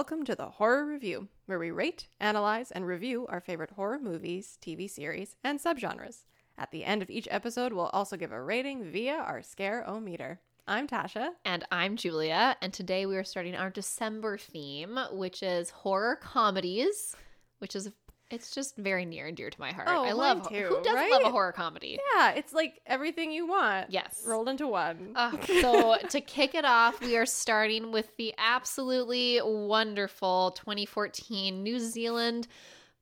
welcome to the Horror Review, where we rate, analyze, and review our favorite horror movies, TV series, and subgenres. At the end of each episode, we'll also give a rating via our Scare-O-Meter. I'm Tasha. And I'm Julia, and today we are starting our December theme, which is horror comedies, which is it's just very near and dear to my heart. Oh, I love too, who doesn't love a horror comedy? Yeah, it's like everything you want. Yes. Rolled into one. Uh, so to kick it off, we are starting with the absolutely wonderful 2014 New Zealand,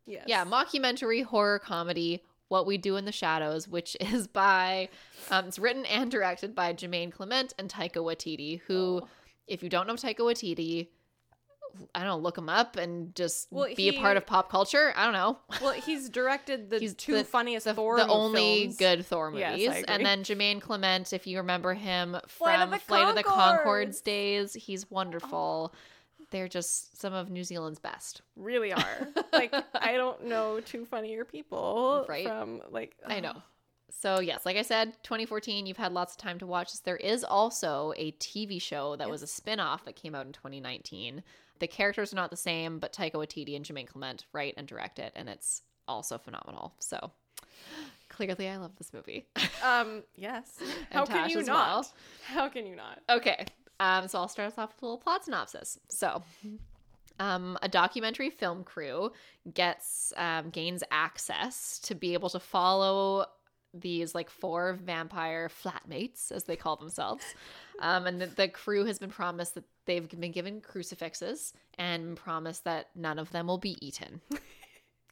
yes. yeah, mockumentary horror comedy. What We Do in the Shadows, which is by, um, it's written and directed by Jemaine Clement and Taika Waititi, who, Oh. if you don't know Taika Waititi, I don't know, look him up and just Well, be a part of pop culture. I don't know. Well, he's directed the He's two the- funniest the, Thor the only films. good Thor movies. agree. and then Jemaine Clement, if you remember him Flight of from the Flight of the. Conchords days, he's wonderful. Oh. They're just some of New Zealand's best. Really are. like I don't know two funnier people Right. from like I know. So yes, like I said, 2014, you've had lots of time to watch this. There is also a TV show that was a spin-off that came out in 2019. The characters are not the same, but Taika Waititi and Jemaine Clement write and direct it, and it's also phenomenal. So clearly I love this movie. Um, yes. How can you not? well. How can you not? Okay. Um, so I'll start us off with a little plot synopsis. So, um, a documentary film crew gets um, gains access to be able to follow these like four vampire flatmates, as they call themselves. Um, and the, the crew has been promised that they've been given crucifixes and promised that none of them will be eaten.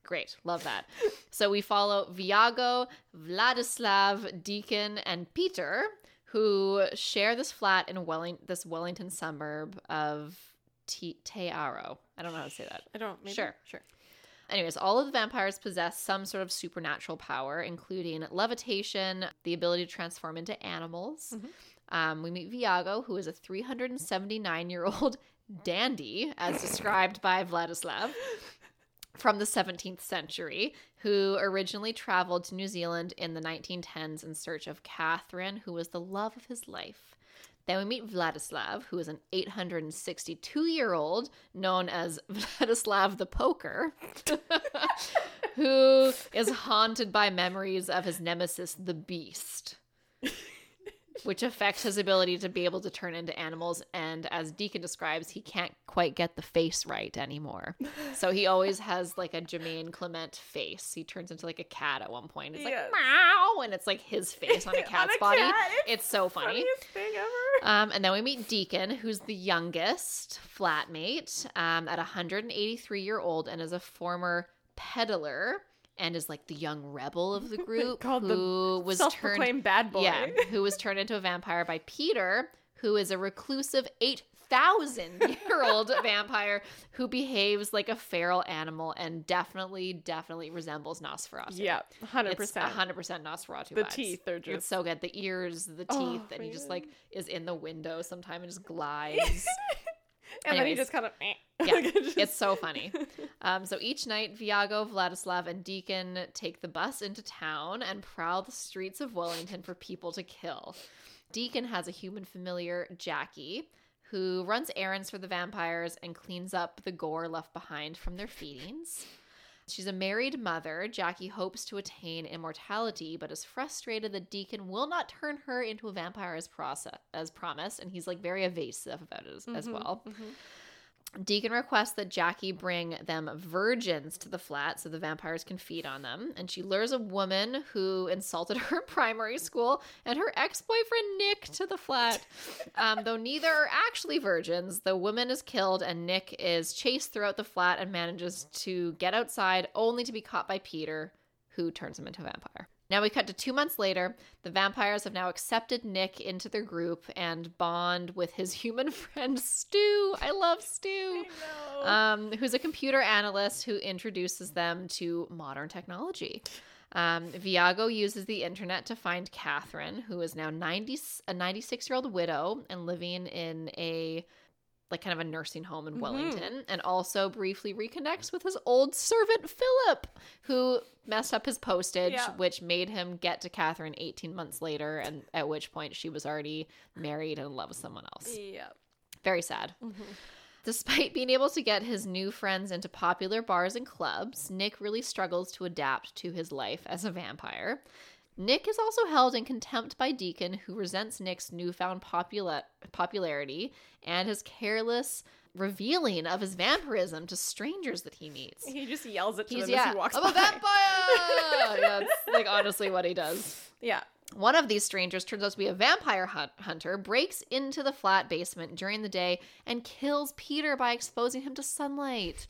Great, love that. So we follow Viago, Vladislav, Deacon, and Peter, who share this flat in Welling- this Wellington suburb of Te- Tearo. I don't know how to say that. I don't. Maybe? Sure. Sure. Anyways, all of the vampires possess some sort of supernatural power, including levitation, the ability to transform into animals. Mm-hmm. Um, we meet Viago, who is a 379 year old dandy, as described by Vladislav from the 17th century, who originally traveled to New Zealand in the 1910s in search of Catherine, who was the love of his life. Then we meet Vladislav, who is an 862 year old known as Vladislav the Poker, who is haunted by memories of his nemesis, the Beast, which affects his ability to be able to turn into animals. And as Deacon describes, he can't quite get the face right anymore. So he always has like a Jemaine Clement face. He turns into like a cat at one point. It's like Yes. meow, and it's like his face on a On cat's a body. cat. It's so funny. Thing ever. Um, and then we meet Deacon, who's the youngest flatmate um, at 183 year old and is a former peddler and is like the young rebel of the group Called the who was turned bad boy. yeah, who was turned into a vampire by Peter, who is a reclusive 8,000 year old vampire who behaves like a feral animal and definitely, definitely resembles Nosferatu. Yeah. Hundred It's percent. 100% Nosferatu. The vibes. teeth are It's just. so good. The ears, the oh, teeth, Oh, and he just like is in the window sometime and just glides. and then he just kind of. yeah, it's so funny. Um, so each night, Viago, Vladislav, and Deacon take the bus into town and prowl the streets of Wellington for people to kill. Deacon has a human familiar, Jackie, who runs errands for the vampires and cleans up the gore left behind from their feedings. She's a married mother. Jackie hopes to attain immortality, but is frustrated that Deacon will not turn her into a vampire as, process, as promised, and he's like very evasive about it as, as Mhm, well. mhm. Deacon requests that Jackie bring them virgins to the flat so the vampires can feed on them. And she lures a woman who insulted her primary school and her ex boyfriend Nick to the flat. Um, though neither are actually virgins, the woman is killed and Nick is chased throughout the flat and manages to get outside only to be caught by Peter, who turns him into a vampire. Now we cut to two months later. The vampires have now accepted Nick into their group and bond with his human friend Stu. I love Stu. I. Um, who's a computer analyst who introduces them to modern technology. Um, Viago uses the internet to find Catherine, who is now 90, a 96 year old widow and living in a like kind of a nursing home in Mhm. Wellington, and also briefly reconnects with his old servant Philip, who messed up his postage, Yeah. which made him get to Catherine 18 months later, and at which point she was already married and in love with someone else. yeah. Very sad. Mhm. Despite being able to get his new friends into popular bars and clubs, Nick really struggles to adapt to his life as a vampire. Nick is also held in contempt by Deacon, who resents Nick's newfound popula- popularity and his careless revealing of his vampirism to strangers that he meets. He just yells it to He's them yeah, as he walks I'm by. a vampire. yeah, it's like honestly what he does. Yeah. One of these strangers turns out to be a vampire hunt- hunter, breaks into the flat basement during the day, and kills Peter by exposing him to sunlight.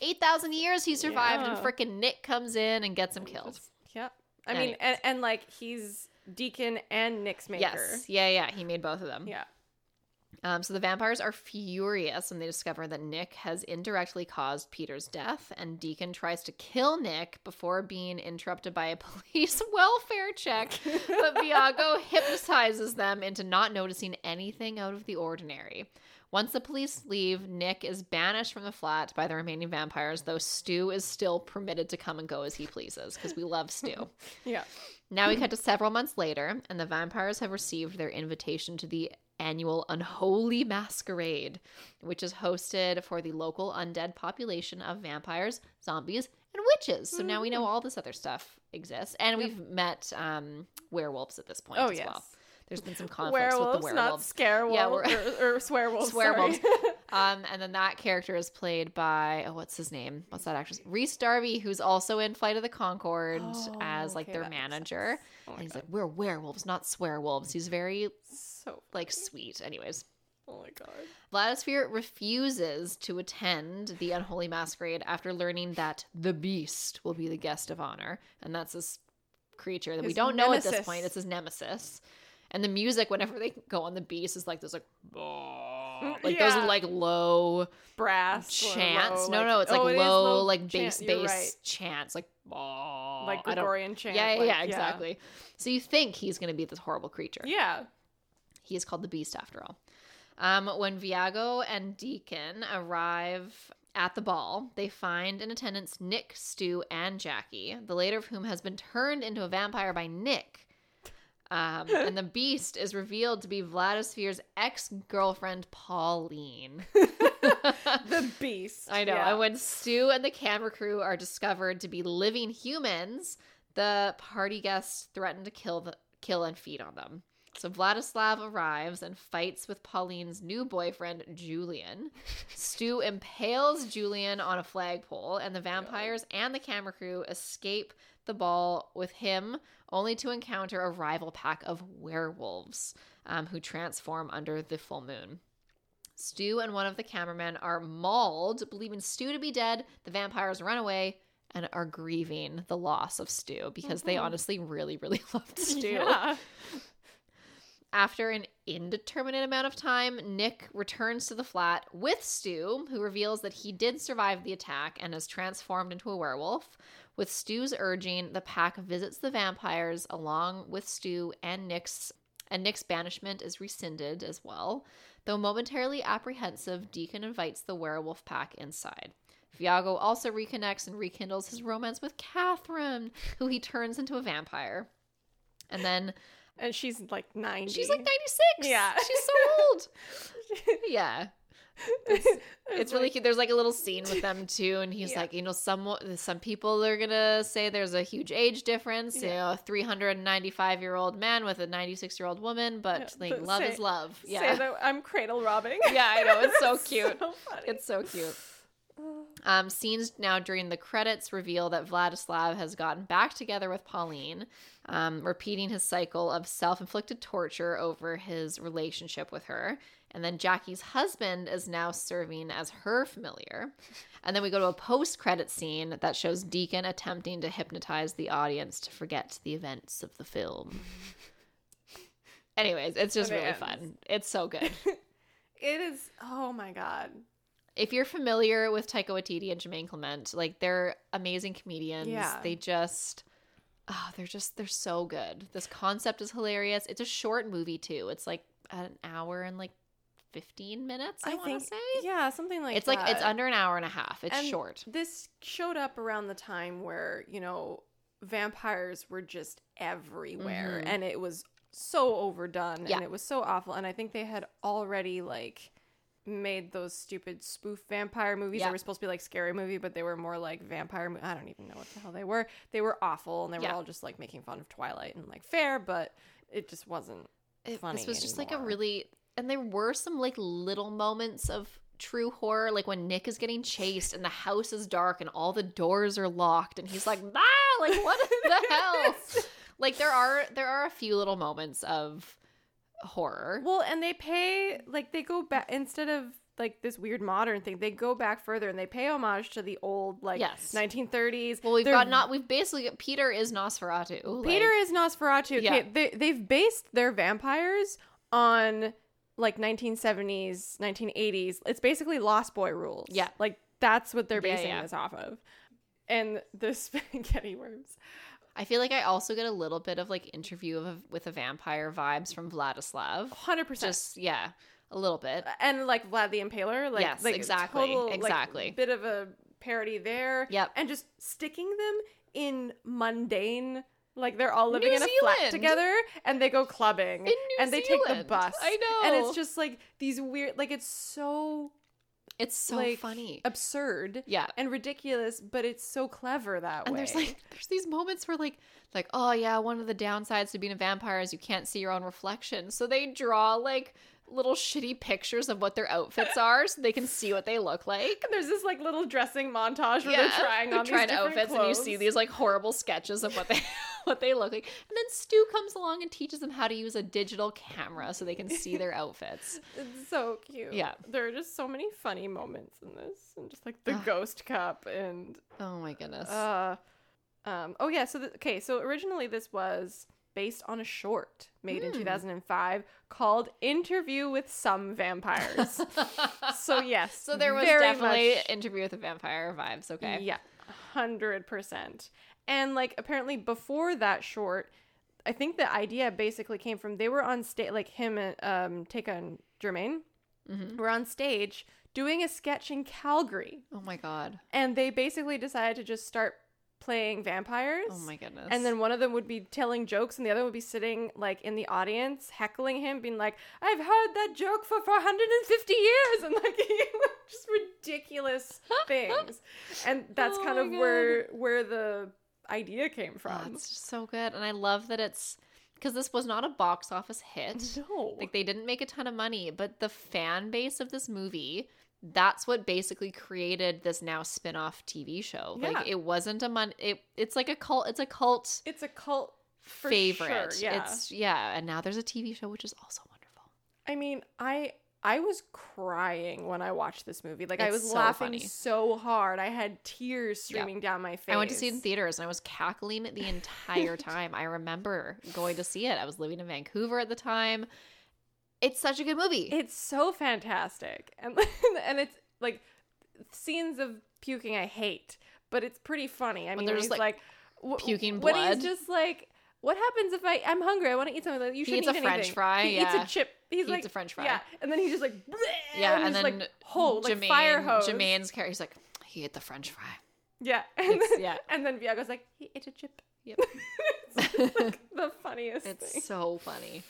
8,000 years he survived, and Yeah. frickin' Nick comes in and gets him killed. Yep. I mean, and, and like he's Deacon and Nick's maker. Yes. Yeah, yeah. He made both of them. Yeah. Um, so the vampires are furious when they discover that Nick has indirectly caused Peter's death, and Deacon tries to kill Nick before being interrupted by a police welfare check. But Viago hypnotizes them into not noticing anything out of the ordinary. Once the police leave, Nick is banished from the flat by the remaining vampires, though Stu is still permitted to come and go as he pleases, because we love Stu. Yeah. Now we cut to several months later, and the vampires have received their invitation to the annual Unholy Masquerade, which is hosted for the local undead population of vampires, zombies, and witches. So now we know all this other stuff exists, and we've met um, werewolves at this point Oh as yes. well. There's been some conflicts werewolves, with the werewolves, not scare scarewolves Yeah, or, or swearwolves. Swearwolves. sorry. Um, and then that character is played by oh, what's his name? What's that actress? Rhys Darby, who's also in Flight of the Conchord Oh, as like okay, their manager. Oh and he's God. like, "We're werewolves, not swear wolves. He's very so like sweet. Anyways, Oh my god. Vladislav refuses to attend the unholy masquerade after learning that the Beast will be the guest of honor, and that's this creature that we don't know at this point. It's his nemesis. And the music, whenever they go on the beast, is like this like, like Yeah. those like low Brass chants. low, no, like- no, it's like oh, it is low, like chant, bass, you're bass right. chants, like like I don't- Gregorian chant. Yeah, yeah, like, yeah, exactly. So you think he's going to be this horrible creature? Yeah. He is called the Beast after all. Um, when Viago and Deacon arrive at the ball, they find in attendance Nick, Stu, and Jackie, the later of whom has been turned into a vampire by Nick. Um, and the beast is revealed to be Vladislav's ex girlfriend, Pauline. The beast. I know. Yeah. And when Stu and the camera crew are discovered to be living humans, the party guests threaten to kill the kill and feed on them. So Vladislav arrives and fights with Pauline's new boyfriend, Julian. Stu impales Julian on a flagpole, and the vampires and the camera crew escape the ball with him, only to encounter a rival pack of werewolves um, who transform under the full moon. Stu and one of the cameramen are mauled, believing Stu to be dead. The vampires run away and are grieving the loss of Stu because they Mhm. honestly really, really loved Stu. Yeah. After an indeterminate amount of time, Nick returns to the flat with Stu, who reveals that he did survive the attack and has transformed into a werewolf. With Stu's urging, the pack visits the vampires along with Stu and Nick's and Nick's banishment is rescinded as well. Though momentarily apprehensive, Deacon invites the werewolf pack inside. Viago also reconnects and rekindles his romance with Catherine, who he turns into a vampire. And then And she's like 90. She's like 96. Yeah. She's so old. yeah. It's, it's really like- cute. There's like a little scene with them too, and he's Yeah. like, you know, some some people are gonna say there's a huge age difference. You know, a 395 year old man with a 96 year old woman, but Yeah, like but love say- is love. Say Yeah, that I'm cradle robbing. yeah, I know. It's so cute. so funny. It's so cute. Um, scenes now during the credits reveal that Vladislav has gotten back together with Pauline, um, repeating his cycle of self inflicted torture over his relationship with her. And then Jackie's husband is now serving as her familiar. And then we go to a post credit scene that shows Deacon attempting to hypnotize the audience to forget the events of the film. Anyways, it's just really fun. It's so good. It is. Oh my god. if you're familiar with Taika Waititi and Jemaine Clement, like they're amazing comedians. Yeah. They just oh, they're just they're so good. This concept is hilarious. It's a short movie too. It's like an hour and like 15 minutes, I, I want to say. Yeah, something like that. it's that. like it's under an hour and a half. It's And short. This showed up around the time where, you know, vampires were just everywhere Mhm. and it was so overdone Yeah. and it was so awful and I think they had already like made those stupid spoof vampire movies. Yeah. They were supposed to be like scary movie, but they were more like vampire. Mo- I don't even know what the hell they were. They were awful, and they Yeah. were all just like making fun of Twilight and like fair, but it just wasn't. It- funny this was just like a really and there were some like little moments of true horror like when nick is getting chased and the house is dark and all the doors are locked and he's like ah like what the hell like there are there are a few little moments of horror Well, and they pay like they go back instead of like this weird modern thing. They go back further and they pay homage to the old like Yes. 1930s. well we've They're- got not we've basically peter is nosferatu Peter like- is Nosferatu. Yeah. Okay, they they've based their vampires on like 1970s, 1980s. It's basically Lost Boy rules. Yeah. like that's what they're basing yeah. this off of. And the spaghetti worms. i feel like i also get a little bit of like interview of a, with a vampire vibes from vladislav 100%. just yeah a little bit and like Vlad the Impaler, like Yes, like, exactly, total, like, exactly. bit of a parody there. Yep. and just sticking them in mundane, like they're all living New in a flat together, and they go clubbing, and they take the bus. I know. and it's just like these weird, like it's so it's so like, funny. absurd yeah. and ridiculous, but it's so clever that and way. there's like there's these moments where like like oh yeah one of the downsides to being a vampire is you can't see your own reflection. So they draw like little shitty pictures of what their outfits are so they can see what they look like. And there's this like little dressing montage where they're trying they're on trying outfits and you see these like horrible sketches of what they what they look like and then stu comes along and teaches them how to use a digital camera so they can see their outfits It's so cute. Yeah. There are just so many funny moments in this. And just like the Ugh. ghost cup and oh my goodness uh um oh yeah, so the, okay, so originally this was based on a short made in Hmm. 2005 called Interview with Some Vampires. so yes. so there was definitely much- interview with a vampire vibes okay Yeah. 100%. And like apparently before that short, I think the idea basically came from they were on stage like him and um Take on Jemaine Mhm. were on stage doing a sketch in Calgary. oh my god And they basically decided to just start playing vampires. oh my goodness And then one of them would be telling jokes, and the other would be sitting like in the audience, heckling him, being like, "I've heard that joke for 450 years," and like just ridiculous things. And that's Oh kind of God. where where the idea came Oh, from. it's just so good, and I love that it's because this was not a box office hit. no, Like they didn't make a ton of money, but the fan base of this movie, that's what basically created this now spin-off TV show. Yeah. Like it wasn't a mon it it's like a cult it's a cult it's a cult for favorite. Sure, yeah. It's yeah, and now there's a TV show which is also wonderful. I mean, I I was crying when I watched this movie. Like I was so laughing funny. so hard. I had tears streaming down my face. I went to see it in theaters and I was cackling the entire time. I remember going to see it. I was living in Vancouver at the time. It's such a good movie. It's so fantastic, and and it's like scenes of puking I hate, but it's pretty funny. I When mean, they're just, like, like, w- puking When blood. he's just like, "What happens if I I'm hungry? I want to eat something." Like, you shouldn't eats eat a French anything." fry, He yeah. eats a chip. He's He like eats a French fry. Yeah, and then he's just like, yeah, and, and, then like whole like fire hose. Jemaine's character, he's like, he ate the French fry. Yeah, and then, yeah. and then Viago's like, he ate a chip. Yep. it's like the funniest It's thing. so funny.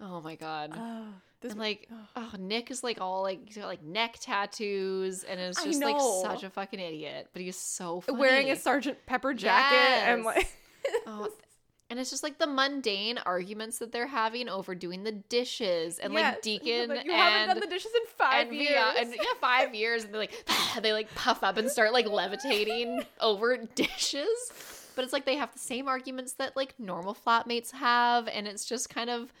Oh my god. Oh, this and like, oh, Nick is like all like he's got like neck tattoos, and is just like such a fucking idiot. But he's so funny. wearing a Sergeant Pepper jacket and like. Oh, and it's just like the mundane arguments that they're having over doing the dishes, and Yes, like Deacon like, you and haven't done the dishes in five and years. yeah, and yeah, five years, and they like they like puff up and start like levitating over dishes. But it's like they have the same arguments that like normal flatmates have, and it's just kind of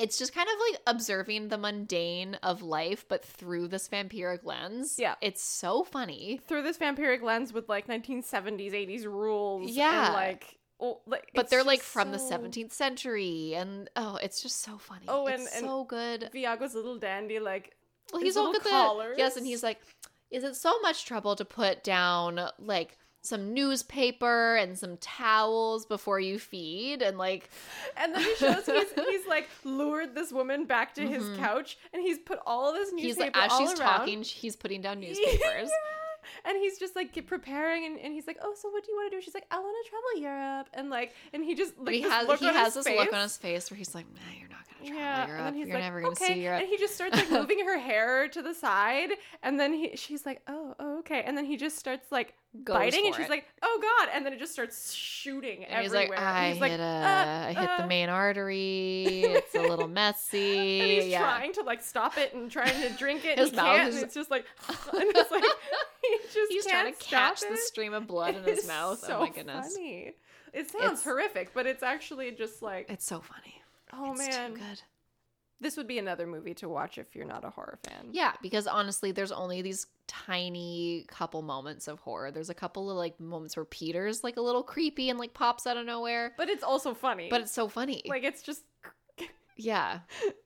it's just kind of like observing the mundane of life, but through this vampiric lens. Yeah. It's so funny. through this vampiric lens with like 1970s 80s rules Yeah. and like oh, like But they're like from the 17th century, and oh, it's just so funny. Oh, it's and- and- so good. Viago's little dandy like Well, he's all good. collars. Yes, and he's like, is it so much trouble to put down like some newspaper and some towels before you feed? And like, and then he shows he's, he's like lured this woman back to his Mhm. couch and he's put all of this he's newspaper like, as she's around. talking, he's putting down newspapers. Yeah. And he's just like get preparing, and, and he's like, "Oh, so what do you want to do?" She's like, "I want to travel Europe," and like, and he just But like he has he has his this look on his face where he's like, nah, you're not gonna travel Yeah, her and then he's You're like, never gonna okay. see up. And he just starts like moving her hair to the side, and then he, she's like, oh, oh, okay. And then he just starts like biting, and she's it. like, oh god. And then it just starts shooting And he's everywhere. like, I he's like, a, "Uh, I hit the uh," main artery. It's a little messy. And he's yeah. trying to like stop it and trying to drink it. His and he mouth can't, is- and it's just like, and it's like he just He's can't trying to catch stop the stream of blood in his mouth. So oh my goodness. Funny. It sounds It's- horrific, but it's actually just like, It's so funny. oh it's man, too good. This would be another movie to watch if you're not a horror fan. Yeah, because honestly, there's only these tiny couple moments of horror. There's a couple of like moments where Peter's like a little creepy and like pops out of nowhere, but it's also funny. but it's so funny. like it's just, yeah,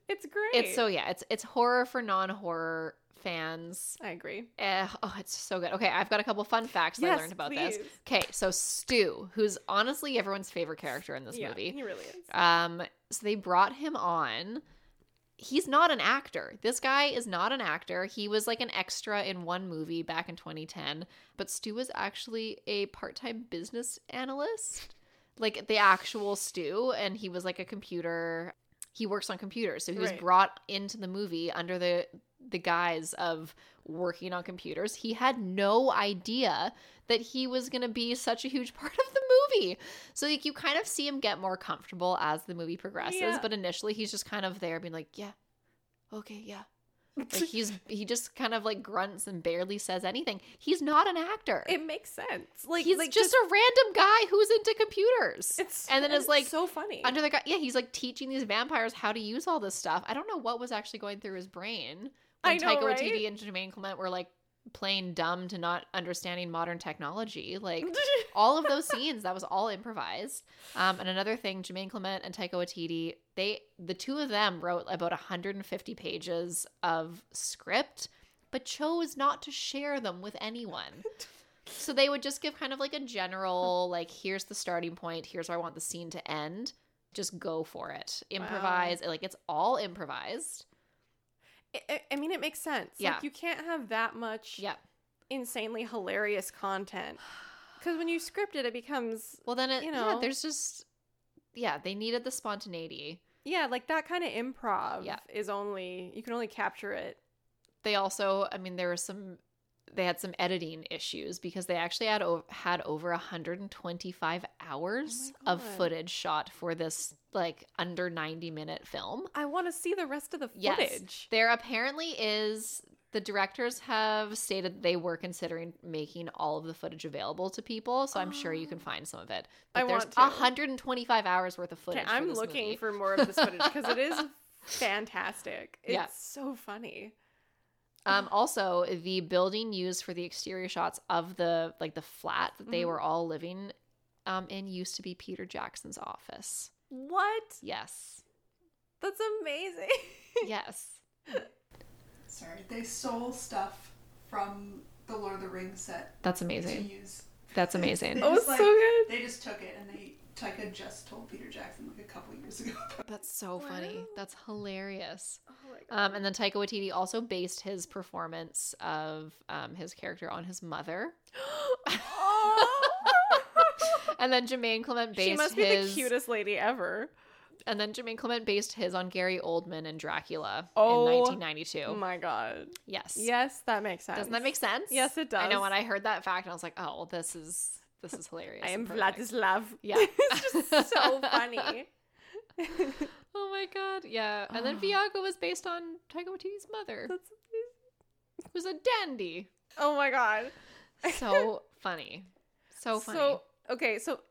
it's great. it's so yeah, it's it's horror for non-horror fans. I agree. Eh, oh, it's so good. Okay, I've got a couple fun facts that I learned about this. Okay, so Stu, who's honestly everyone's favorite character in this yeah, movie. he really is. Um, so they brought him on. He's not an actor. This guy is not an actor. He was like an extra in one movie back in 2010. But Stu was actually a part time business analyst, like the actual Stu. And he was like a computer. He works on computers. So he was Right. brought into the movie under the the guise of working on computers. He had no idea that he was going to be such a huge part of the movie. So like you kind of see him get more comfortable as the movie progresses, Yeah. but initially he's just kind of there being like, "Yeah. Okay, yeah." Like he's he just kind of like grunts and barely says anything. He's not an actor. it makes sense. Like he's like just, a random guy who's into computers. It's and then it's like so funny. under the guy yeah, he's like teaching these vampires how to use all this stuff. I don't know what was actually going through his brain when I know, Taika right? Waititi and Jemaine Clement were like playing dumb to not understanding modern technology. Like all of those scenes, that was all improvised. Um, and another thing, Jemaine Clement and Taika Waititi, they the two of them wrote about 150 pages of script, but chose not to share them with anyone. So they would just give kind of like a general, like, here's the starting point, here's where I want the scene to end. Just go for it. Improvise. Like it's all improvised. I- I, mean, it makes sense. Yeah. Like you can't have that much Yeah. insanely hilarious content because when you script it, it becomes Well then it You yeah, know. there's just yeah, they needed the spontaneity. yeah, like that kind of improv. Yeah. is only you can only capture it. they also i mean there were some they had some editing issues because they actually had o- had over 125 hours Oh of footage shot for this like under 90 minute film I want to see the rest of the Yes. footage. there apparently is the directors have stated they were considering making all of the footage available to people so i'm sure you can Oh. find some of it I but there's want to. 125 hours worth of footage Okay, I'm looking movie. for more of this footage because it is fantastic. It's Yeah. so funny. Um, also, the building used for the exterior shots of the like the flat that they Mhm. were all living um, in used to be Peter Jackson's office. What? Yes, That's amazing. yes. Sorry, they stole stuff from the Lord of the Rings set That's to amazing. use. That's amazing. They oh, just, so good. They just took it and they Taika just told Peter Jackson like a couple years ago. That's so funny. That's hilarious. Oh my God. Um, and then Taika Waititi also based his performance of um, his character on his mother. And then Jemaine Clement based she must be his, the cutest lady ever. And then Jemaine Clement based his on Gary Oldman and Dracula Oh, in 1992. Oh my god. yes. Yes, that makes sense. Doesn't that make sense? Yes, it does. I know when I heard that fact, I was like, oh, well, this is this is hilarious. I am. Vladislav. Yeah. it's just so funny. Oh my god, yeah. And then. Viago was based on Taika Waititi's mother, That's who's a dandy. oh my god. So funny, so funny. So okay, so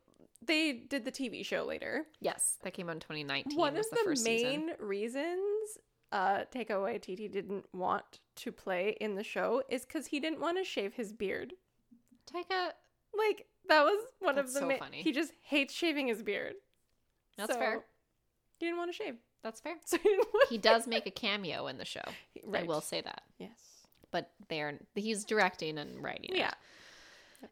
they did the TV show later. yes, that came out in 2019. One was of the, the, main season. reasons uh Taika Waititi didn't want to play in the show is because he didn't want to shave his beard. Taika, Like that was one That's of the so ma- funny. he just hates shaving his beard. That's So, fair. He didn't want to shave. That's fair. So he, He does make a cameo in the show. I will say that. Yes. But they're he's directing and writing. it. Yeah.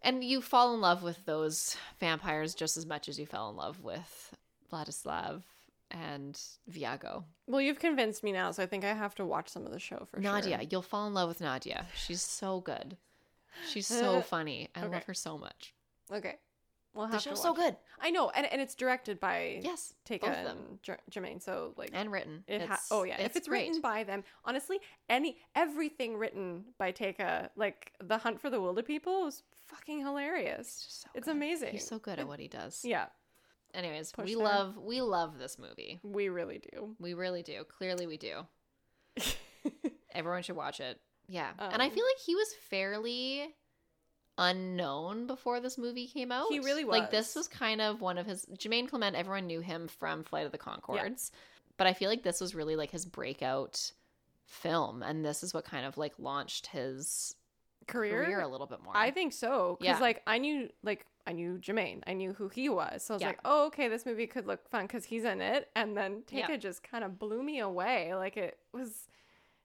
And you fall in love with those vampires just as much as you fell in love with Vladislav and Viago. Well, you've convinced me now, so I think I have to watch some of the show for Nadia, sure. you'll fall in love with Nadia. She's so good. She's so funny. I love her so much. Okay. we'll have The show's so good. I know, and, and it's directed by Yes, Taika both of them. J- Jemaine. So like, and written. it ha- oh yeah, if it's great. written by them, honestly, any everything written by Taika, like The Hunt for the Wilderpeople, was fucking hilarious. It's so It's amazing. He's so good at what he does. Yeah, Anyways, Push we there. love we love this movie. we really do. We really do. Clearly, we do. Everyone should watch it. Yeah, and I Um, feel like he was fairly unknown before this movie came out. He really was. Like this was. kind of one of his Jemaine Clement. Everyone knew him from Flight of the Conchords, but I feel like this was really like his breakout film, and this is what kind of like launched his Career, career, a little bit more. I think so. Because Yeah. like I knew like I knew Jemaine. I knew who he was. So I was Yeah. like, oh okay, this movie could look fun because he's in it. And then Taika Yeah. just kind of blew me away. Like it was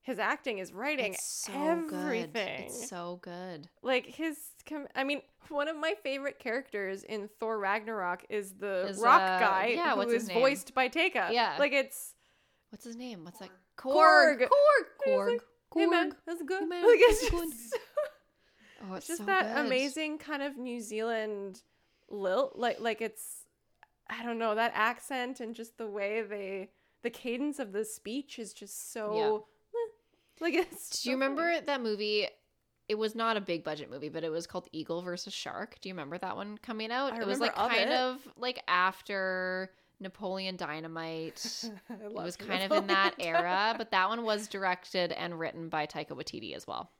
his acting, his writing, it's so everything. good. It's so good. like his com- I mean, one of my favorite characters in Thor Ragnarok is the Is, rock uh, guy yeah, who is voiced by Taika. Yeah. Like it's What's his name? What's that? Korg. Korg. He's Korg. like, Hey man, that's good. Hey, man, like it's that's good. just, Oh, it's just so that good. amazing kind of New Zealand lilt. Like like it's I don't know, that accent and just the way they the cadence of the speech is just so eh, like it's Do you so funny. remember that movie? It was not a big budget movie, but it was called Eagle versus Shark. Do you remember that one coming out? I it was like of kind it. of like after Napoleon Dynamite. It was kind of in that Napoleon era, but that one was directed and written by Taika Waititi as well.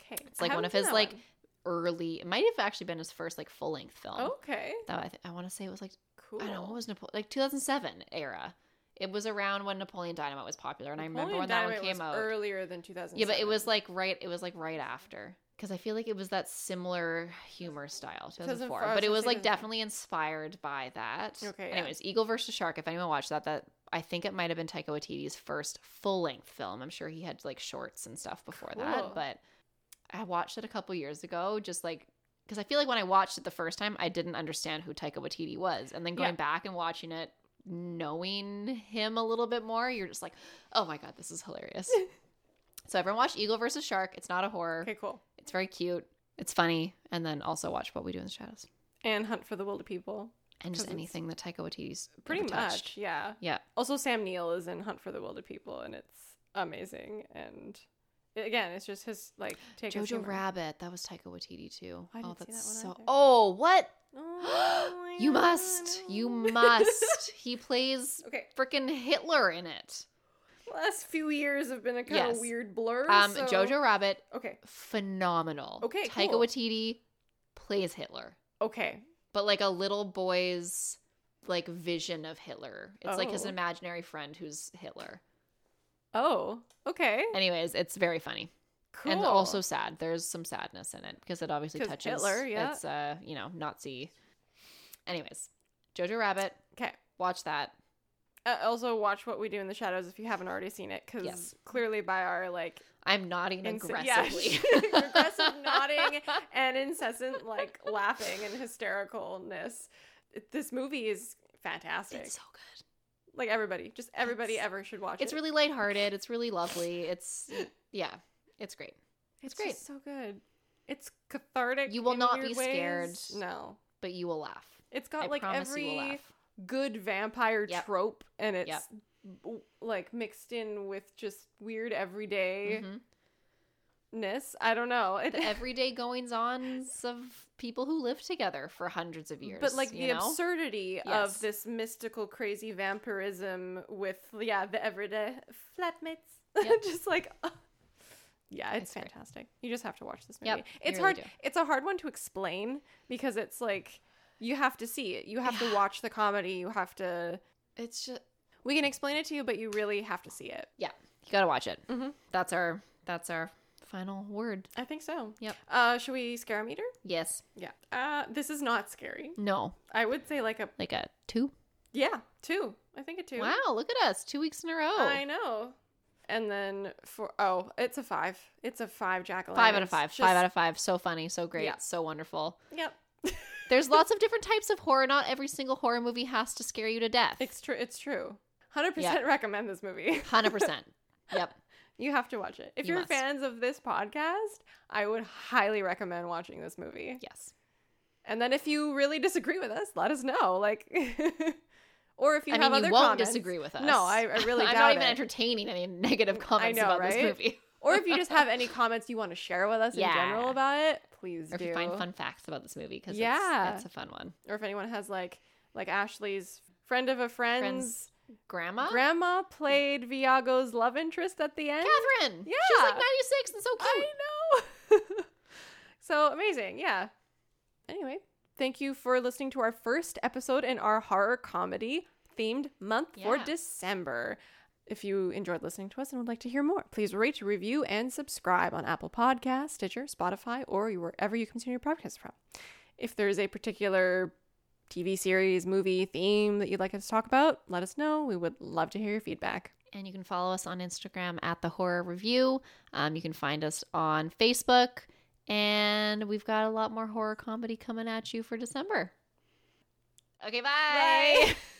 Okay. It's like one of his like one. early. It might have actually been his first like full length film. Okay. That I, th- I want to say it was like Cool. I don't know what was Napoleon like 2007 era. It was around when Napoleon Dynamite was popular, and I remember Napoleon when that one came was out. earlier than 2000. Yeah, but it was like right. It was like right after because I feel like it was that similar humor style, 2004. 2004, But it was like definitely inspired by that. Okay, yeah. Anyways, Eagle versus Shark. If anyone watched that, that I think it might have been Taika Waititi's first full length film. I'm sure he had like shorts and stuff before Cool. that, but I watched it a couple years ago, just like. Because I feel like when I watched it the first time, I didn't understand who Taika Waititi was, and then going Yeah. back and watching it, knowing him a little bit more, you're just like, "Oh my god, this is hilarious!" so everyone watch Eagle versus Shark. It's not a horror. okay, cool. It's very cute. It's funny. And then also watch What We Do in the Shadows. And Hunt for the Wilderpeople. And just anything that Taika Waititi's Pretty much, touched. yeah. Yeah. Also, Sam Neill is in Hunt for the Wilderpeople, and it's amazing. And again, it's just his like take his Jojo humor. Rabbit. That was Taika Waititi too. I oh, didn't see that's that so. either. Oh, what? Oh, you yeah, must. You must. he plays okay, freaking Hitler in it. last few years have been a kind Yes. of weird blur. Um, so- Jojo Rabbit, Okay, phenomenal. Okay, Taika cool. Waititi plays Hitler, okay, but like a little boy's like vision of Hitler. It's like his Oh. imaginary friend who's Hitler. Oh, okay, Anyways, it's very funny. cool. and also sad. There's some sadness in it because it obviously touches Hitler, yeah. It's uh, you know, Nazi. Anyways, Jojo Rabbit, okay. watch that. Uh, also, watch what we do in the shadows if you haven't already seen it, because Yes. clearly by our like I'm nodding aggressively. yeah, aggressive nodding and incessant like laughing and hystericalness. This movie is fantastic. It's so good. Like everybody, just everybody It's- ever should watch It's it. It's really lighthearted. It's really lovely. It's yeah, it's great. it's great. so good. It's cathartic. You will not be scared. ways. No, But you will laugh. it's got I like promise you will every good vampire Yep. trope, and it's Yep. like mixed in with just weird everydayness. Mm-hmm. Mhm. I don't know. It, The everyday goings ons of people who live together for hundreds of years. but like the know? absurdity Yes. of this mystical crazy vampirism with yeah the everyday flatmates Yep. just like yeah it's, It's great. fantastic you just have to watch this movie Yep, it's really hard do. it's a hard one to explain because it's like you have to see it you have to watch the comedy you have to It's just we can explain it to you but you really have to see it yeah, you gotta watch it. Mhm. That's our that's our final word. i think so Yep. uh should we scare meter Yes. yeah uh this is not scary No. i would say like a Like a two. yeah two i think a two Wow, look at us. Two weeks in a row. I know. And then for oh, it's a five. It's a five jack Five out of five. Five out of five. So funny, so great, Yeah. so wonderful. Yep. There's lots of different types of horror. Not every single horror movie has to scare you to death. It's true. It's true. Hundred percent recommend this movie. Hundred percent. Yep. You have to watch it. If You are fans of this podcast, I would highly recommend watching this movie. Yes. And then if you really disagree with us, let us know. Like, or if you I have mean, other you won't comments. disagree with us. No, I, I really I'm not even it. entertaining any negative comments know, about this movie. or if you just have any comments you want to share with us Yeah. in general about it, please Or if do. you find fun facts about this movie, because Yeah. it's, it's a fun one. Or if anyone has like like Ashley's friend of a friend's Friend's Grandma? grandma played Viago's love interest at the end. Catherine! Yeah. She's like 96 and so cute. I know. so amazing. Yeah. Anyway, thank you for listening to our first episode in our horror comedy themed month for December. If you enjoyed listening to us and would like to hear more, please rate, review, and subscribe on Apple Podcasts, Stitcher, Spotify, or wherever you consume your podcasts from. If there's a particular TV series, movie, theme that you'd like us to talk about, let us know. We would love to hear your feedback. And you can follow us on Instagram at the Horror Review. Um, you can find us on Facebook. And we've got a lot more horror comedy coming at you for December. Okay, bye. Bye.